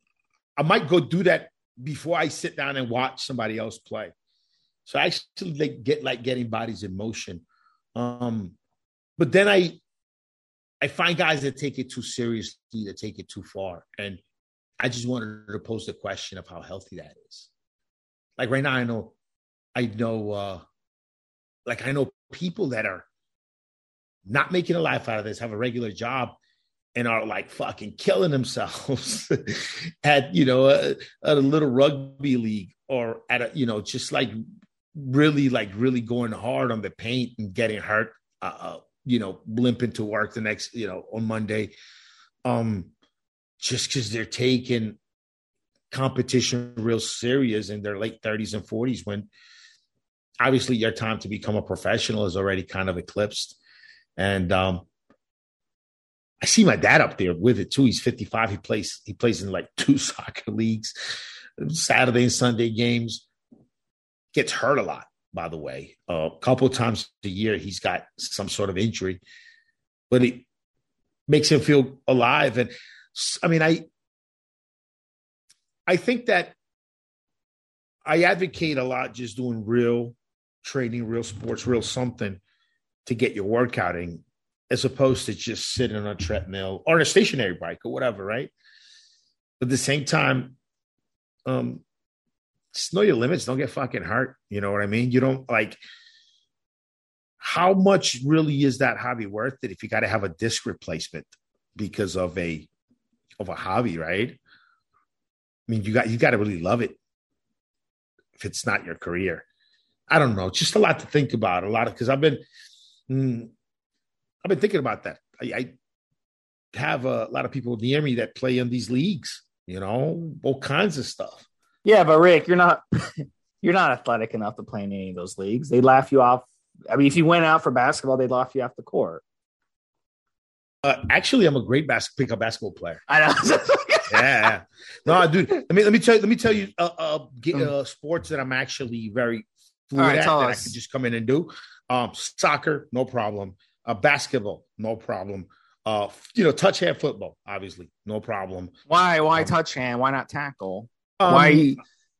I might go do that before I sit down and watch somebody else play. So I actually like get like getting bodies in motion. Um, but then I I find guys that take it too seriously, that take it too far. And I just wanted to pose the question of how healthy that is. Like right now, I know, I know, uh, like I know people that are not making a life out of this, have a regular job, and are like fucking killing themselves at you know a, at a little rugby league or at a you know just like really like really going hard on the paint and getting hurt uh, uh you know, limping into work the next, you know, on Monday. Um, just because they're taking competition real serious in their late 30s and 40s when obviously your time to become a professional is already kind of eclipsed. And um I see my dad up there with it too. He's 55. He plays he plays in like two soccer leagues, Saturday and Sunday games. Gets hurt a lot by the way. A couple times a year, he's got some sort of injury, but it makes him feel alive. And I mean, I, I think that I advocate a lot just doing real training, real sports, real something to get your workout in, as opposed to just sitting on a treadmill or a stationary bike or whatever, right? But at the same time, um, just know your limits. Don't get fucking hurt. You know what I mean? You don't like how much really is that hobby worth it if you got to have a disc replacement because of a of a hobby, right? I mean, you got you got to really love it if it's not your career. I don't know. Just a lot to think about. A lot of because I've been mm, I've been thinking about that. I, I have a lot of people near me that play in these leagues. You know, all kinds of stuff. Yeah, but Rick, you're not you're not athletic enough to play in any of those leagues. They laugh you off. I mean, if you went out for basketball, they'd laugh you off the court. Uh, actually, I'm a great bas- pickup basketball player. I know. yeah, no, dude. Let me let me tell you. Let me tell you. Uh, uh, get, mm. uh sports that I'm actually very fluid right, at that us. I can just come in and do. Um, soccer, no problem. Uh, basketball, no problem. Uh, you know, touch hand football, obviously, no problem. Why? Why um, touch hand? Why not tackle? Um, Why?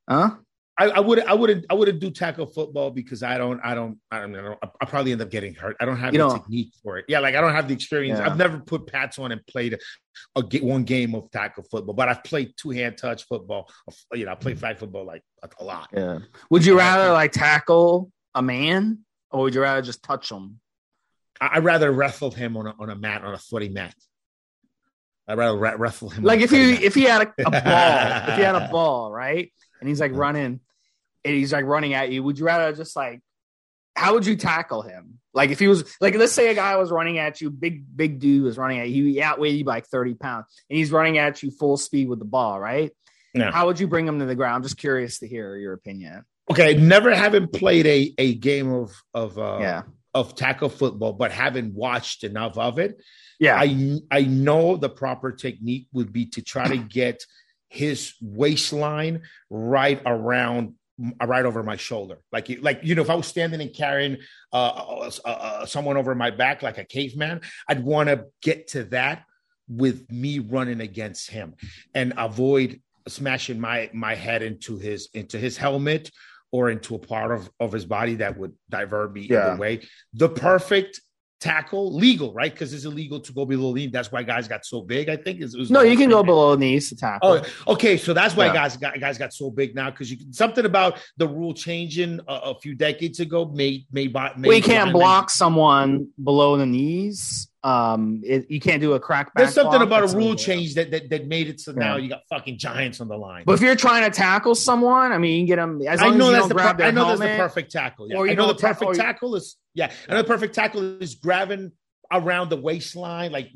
Huh? I, I would I wouldn't I wouldn't do tackle football because I don't I don't I don't know I probably end up getting hurt. I don't have you the technique for it. Yeah, like I don't have the experience. Yeah. I've never put pads on and played a, a one game of tackle football, but I've played two hand touch football. You know, I played flag football like a, a lot. Yeah. Would you rather like tackle a man or would you rather just touch him? I, would rather wrestle him on a, on a mat on a sweaty mat. I'd rather wrestle him. Like if he if he had a, a ball, if he had a ball, right, and he's like running, and he's like running at you, would you rather just like, how would you tackle him? Like if he was like, let's say a guy was running at you, big big dude was running at you, he outweighed you by like thirty pounds, and he's running at you full speed with the ball, right? Yeah. How would you bring him to the ground? I'm just curious to hear your opinion. Okay, never having played a a game of of uh, yeah of tackle football, but having watched enough of it, yeah, I I know the proper technique would be to try to get his waistline right around right over my shoulder like like you know if i was standing and carrying uh, uh, uh, uh someone over my back like a caveman i'd want to get to that with me running against him and avoid smashing my my head into his into his helmet or into a part of, of his body that would divert me yeah. either way. The perfect tackle legal, right? Because it's illegal to go below the knee. That's why guys got so big. I think it was no, you can go below knees to tackle. Oh, okay. So that's why yeah. guys got guys got so big now because you something about the rule changing a, a few decades ago made made, made we can't block someone below the knees. Um, it, you can't do a crack. There's something about a rule change that, that that made it so yeah. now you got fucking giants on the line. But if you're trying to tackle someone, I mean, you can get them. I know that's the per- I know helmet, that's the perfect tackle. Yeah. Or I know the perfect ta- tackle is yeah. I know the perfect tackle is grabbing around the waistline, like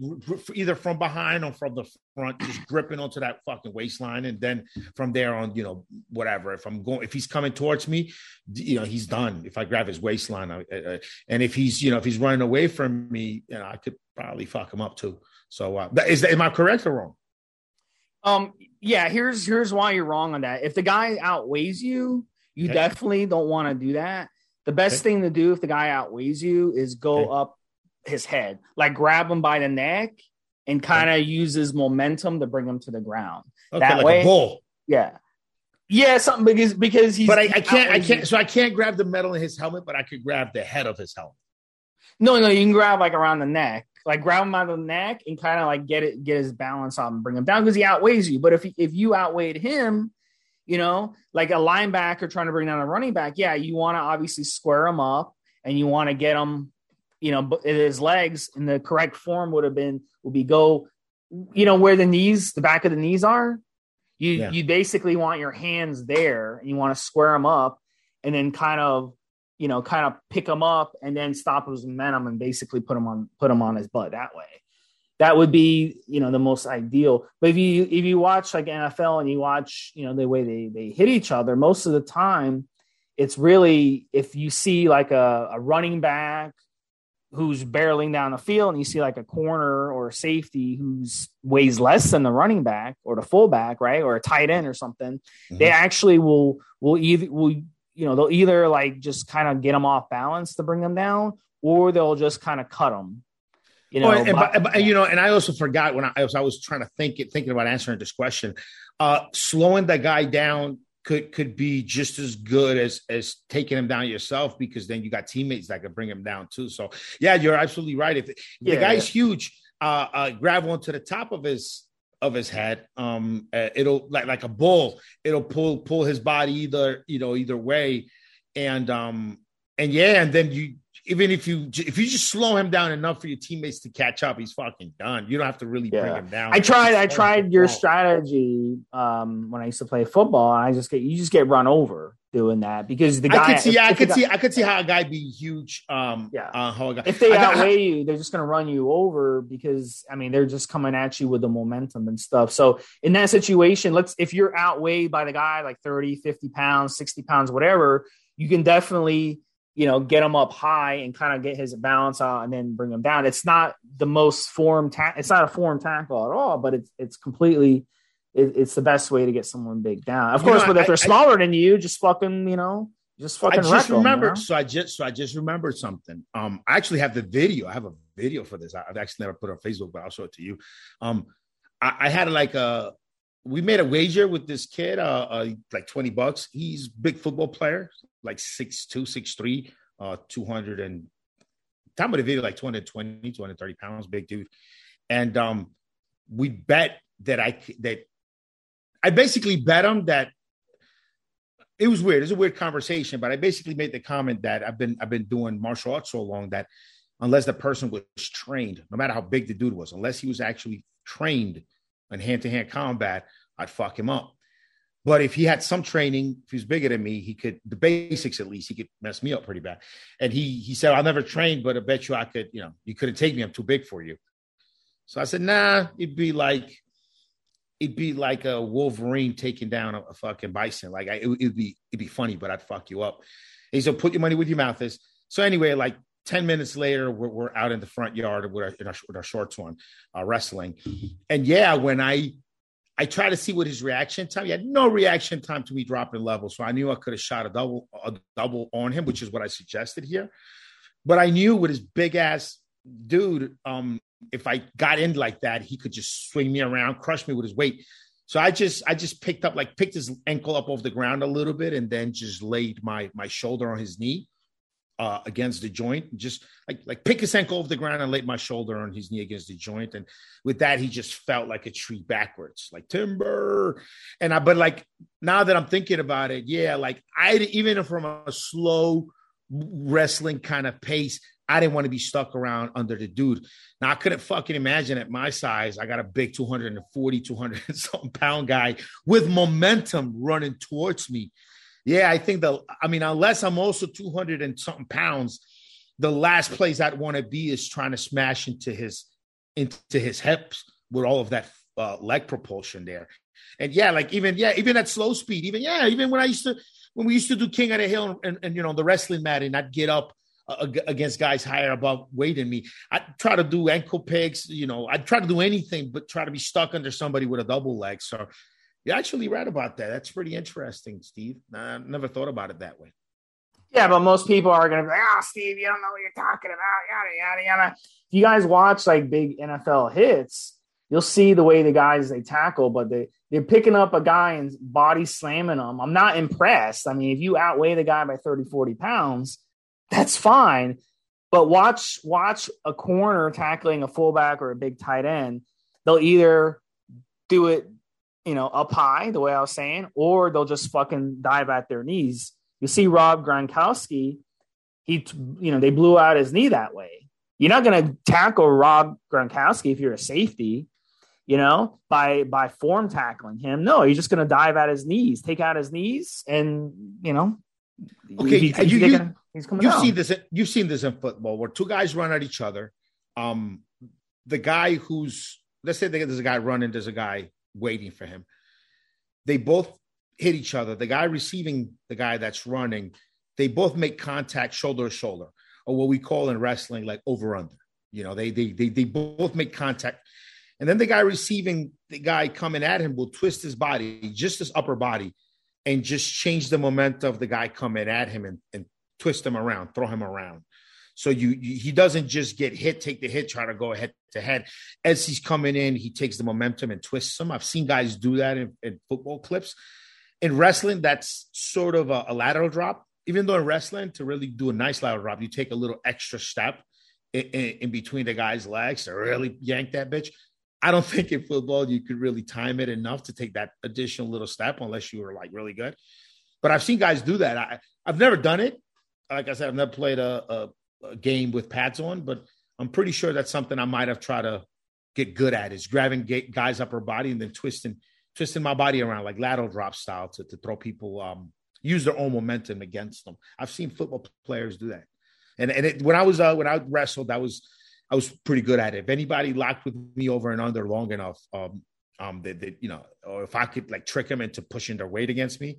either from behind or from the front, just gripping onto that fucking waistline, and then from there on, you know, whatever. If I'm going, if he's coming towards me, you know, he's done. If I grab his waistline, I, uh, and if he's, you know, if he's running away from me, you know, I could probably fuck him up too. So, uh, is am I correct or wrong? Um, yeah. Here's here's why you're wrong on that. If the guy outweighs you, you okay. definitely don't want to do that. The best okay. thing to do if the guy outweighs you is go okay. up his head, like grab him by the neck and kind of uses momentum to bring him to the ground. Okay, that like way, a bull. yeah, yeah, something because because he's. But I, I can't. I can't. So I can't grab the metal in his helmet, but I could grab the head of his helmet. No, no, you can grab like around the neck, like grab him by the neck and kind of like get it, get his balance off and bring him down because he outweighs you. But if if you outweighed him, you know, like a linebacker trying to bring down a running back, yeah, you want to obviously square him up and you want to get him, you know, his legs in the correct form would have been would be go, you know, where the knees, the back of the knees are. You Yeah. you basically want your hands there and you want to square them up and then kind of you know, kind of pick them up and then stop his momentum and basically put him on put him on his butt that way. That would be, you know, the most ideal. But if you if you watch like NFL and you watch, you know, the way they they hit each other, most of the time, it's really if you see like a, a running back who's barreling down the field and you see like a corner or a safety who's weighs less than the running back or the fullback, right? Or a tight end or something, they actually will will either will you know they'll either like just kind of get them off balance to bring them down, or they'll just kind of cut them. You know, oh, and, but- and- but- you know, and I also forgot when I, I was I was trying to think it, thinking about answering this question. Uh, slowing the guy down could could be just as good as as taking him down yourself because then you got teammates that could bring him down too. So yeah, you're absolutely right. If, if Yeah, the guy's huge, uh, uh, grab one to the top of his of his head. Um, uh, it'll like like a bull. It'll pull pull his body either you know either way, and um and yeah, and then you even if you if you just slow him down enough for your teammates to catch up, he's fucking done. You don't have to really bring him down. I tried. I tried your fall. strategy um, when I used to play football. And I just get you just get run over doing that because the guy. I could see. if- Yeah, I if the could guy- see. I could see how a guy be huge. Um, Yeah. Uh, how a guy, If they I outweigh you, they're just going to run you over because I mean they're just coming at you with the momentum and stuff. So in that situation, let's if you're outweighed by the guy like 30, 50 pounds, 60 pounds, whatever, you can definitely you know get him up high and kind of get his balance out and then bring him down. It's not the most form ta- it's not a form tackle at all, but it's it's completely it, it's the best way to get someone big down. Of You course, know, but if they're I- smaller than you, just fucking you know just fucking I just 'em, you know? So I just so I just remembered something. Um, I actually have the video. I have a video for this. I- I've actually never put it on Facebook, but I'll show it to you. Um, I, I had like a we made a wager with this kid, uh, uh like 20 bucks. He's big football player, like six two, six three, uh, 200 and time of the video, like 220, 230 pounds, big dude. And um, we bet that I that I basically bet him that it was weird. It's a weird conversation, but I basically made the comment that I've been I've been doing martial arts so long that unless the person was trained, no matter how big the dude was, unless he was actually trained in hand to hand combat, I'd fuck him up. But if he had some training, if he was bigger than me, he could the basics at least, he could mess me up pretty bad. And he he said, I'll never train, but I bet you I could, you know, you couldn't take me, I'm too big for you. So I said, nah, it'd be like it'd be like a Wolverine taking down a, a fucking bison. Like I, it, would be it'd be funny, but I'd fuck you up. He said, "Put your money with your mouth is." So anyway, like ten minutes later, we're, we're out in the front yard with our, our, with our shorts on, uh, wrestling. And yeah, when I I tried to see what his reaction time. He had no reaction time to me dropping level, so I knew I could have shot a double a double on him, which is what I suggested here. But I knew with his big ass dude, um, if I got in like that, he could just swing me around, crush me with his weight. So I just I just picked up like picked his ankle up off the ground a little bit and then just laid my my shoulder on his knee uh against the joint. Just like like pick his ankle off the ground and laid my shoulder on his knee against the joint. And with that, he just felt like a tree backwards, like timber. And I but like now that I'm thinking about it, yeah, like I even from a slow wrestling kind of pace, I didn't want to be stuck around under the dude. Now I couldn't fucking imagine at my size, I got a big 240, 200 something pound guy with momentum running towards me. Yeah, I think the, I mean, unless I'm also 200 and something pounds, the last place I'd want to be is trying to smash into his, into his hips with all of that uh, leg propulsion there. And yeah, like even, yeah, even at slow speed, even, yeah, even when I used to, when we used to do King of the Hill and, and, you know, the wrestling mat and I'd get up, uh, against guys higher above weight than me. I try to do ankle picks, you know, I try to do anything but try to be stuck under somebody with a double leg. So you're actually right about that. That's pretty interesting, Steve. I never thought about it that way. Yeah, but most people are going to be like, "Oh, Steve, you don't know what you're talking about." Yada yada yada. If you guys watch like big NFL hits, you'll see the way the guys they tackle, but they they're picking up a guy and body slamming him. I'm not impressed. I mean, if you outweigh the guy by 30, 40 pounds, that's fine. But watch watch a corner tackling a fullback or a big tight end. They'll either do it, you know, up high, the way I was saying, or they'll just fucking dive at their knees. You see Rob Gronkowski, he, you know, they blew out his knee that way. You're not going to tackle Rob Gronkowski if you're a safety, you know, by by form tackling him. No, you're just going to dive at his knees, take out his knees, and you know, okay, he, you, you, you, he's coming you've down. seen this. You've seen this in football where two guys run at each other. Um, the guy who's let's say there's a guy running, there's a guy waiting for him. They both hit each other. The guy receiving the guy that's running, they both make contact shoulder to shoulder, or what we call in wrestling like over under. You know, they they they they both make contact. And then the guy receiving the guy coming at him will twist his body, just his upper body, and just change the momentum of the guy coming at him and, and twist him around, throw him around. So you, you, he doesn't just get hit, take the hit, try to go head to head. As he's coming in, he takes the momentum and twists him. I've seen guys do that in, in football clips. In wrestling, that's sort of a, a, lateral drop. Even though in wrestling, to really do a nice lateral drop, you take a little extra step in, in, in between the guy's legs to really yank that bitch. I don't think in football you could really time it enough to take that additional little step unless you were like really good. But I've seen guys do that. I, I've never done it. Like I said, I've never played a a game with pads on, but I'm pretty sure that's something I might have tried to get good at is grabbing guys upper body and then twisting twisting my body around like lateral drop style to, to throw people um use their own momentum against them. I've seen football players do that. And and it, when I was uh, when I wrestled, I was I was pretty good at it. If anybody locked with me over and under long enough, um, um, they, they you know, or if I could like trick them into pushing their weight against me,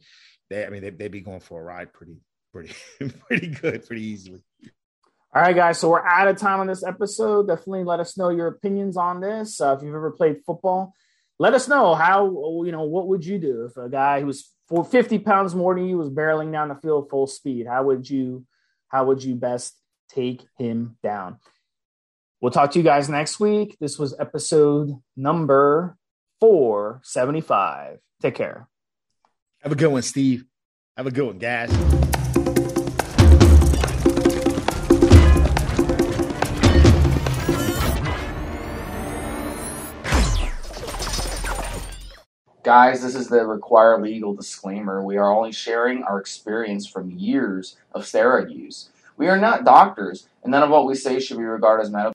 they, I mean, they, they'd be going for a ride pretty, pretty, pretty good, pretty easily. All right, guys. So we're out of time on this episode. Definitely let us know your opinions on this. Uh, if you've ever played football, let us know how you know what would you do if a guy who was for 50 pounds more than you was barreling down the field full speed. How would you how would you best take him down? We'll talk to you guys next week. This was episode number 475. Take care. Have a good one, Steve. Have a good one, guys. Guys, this is the required legal disclaimer. We are only sharing our experience from years of steroid use. We are not doctors, and none of what we say should be regarded as medical.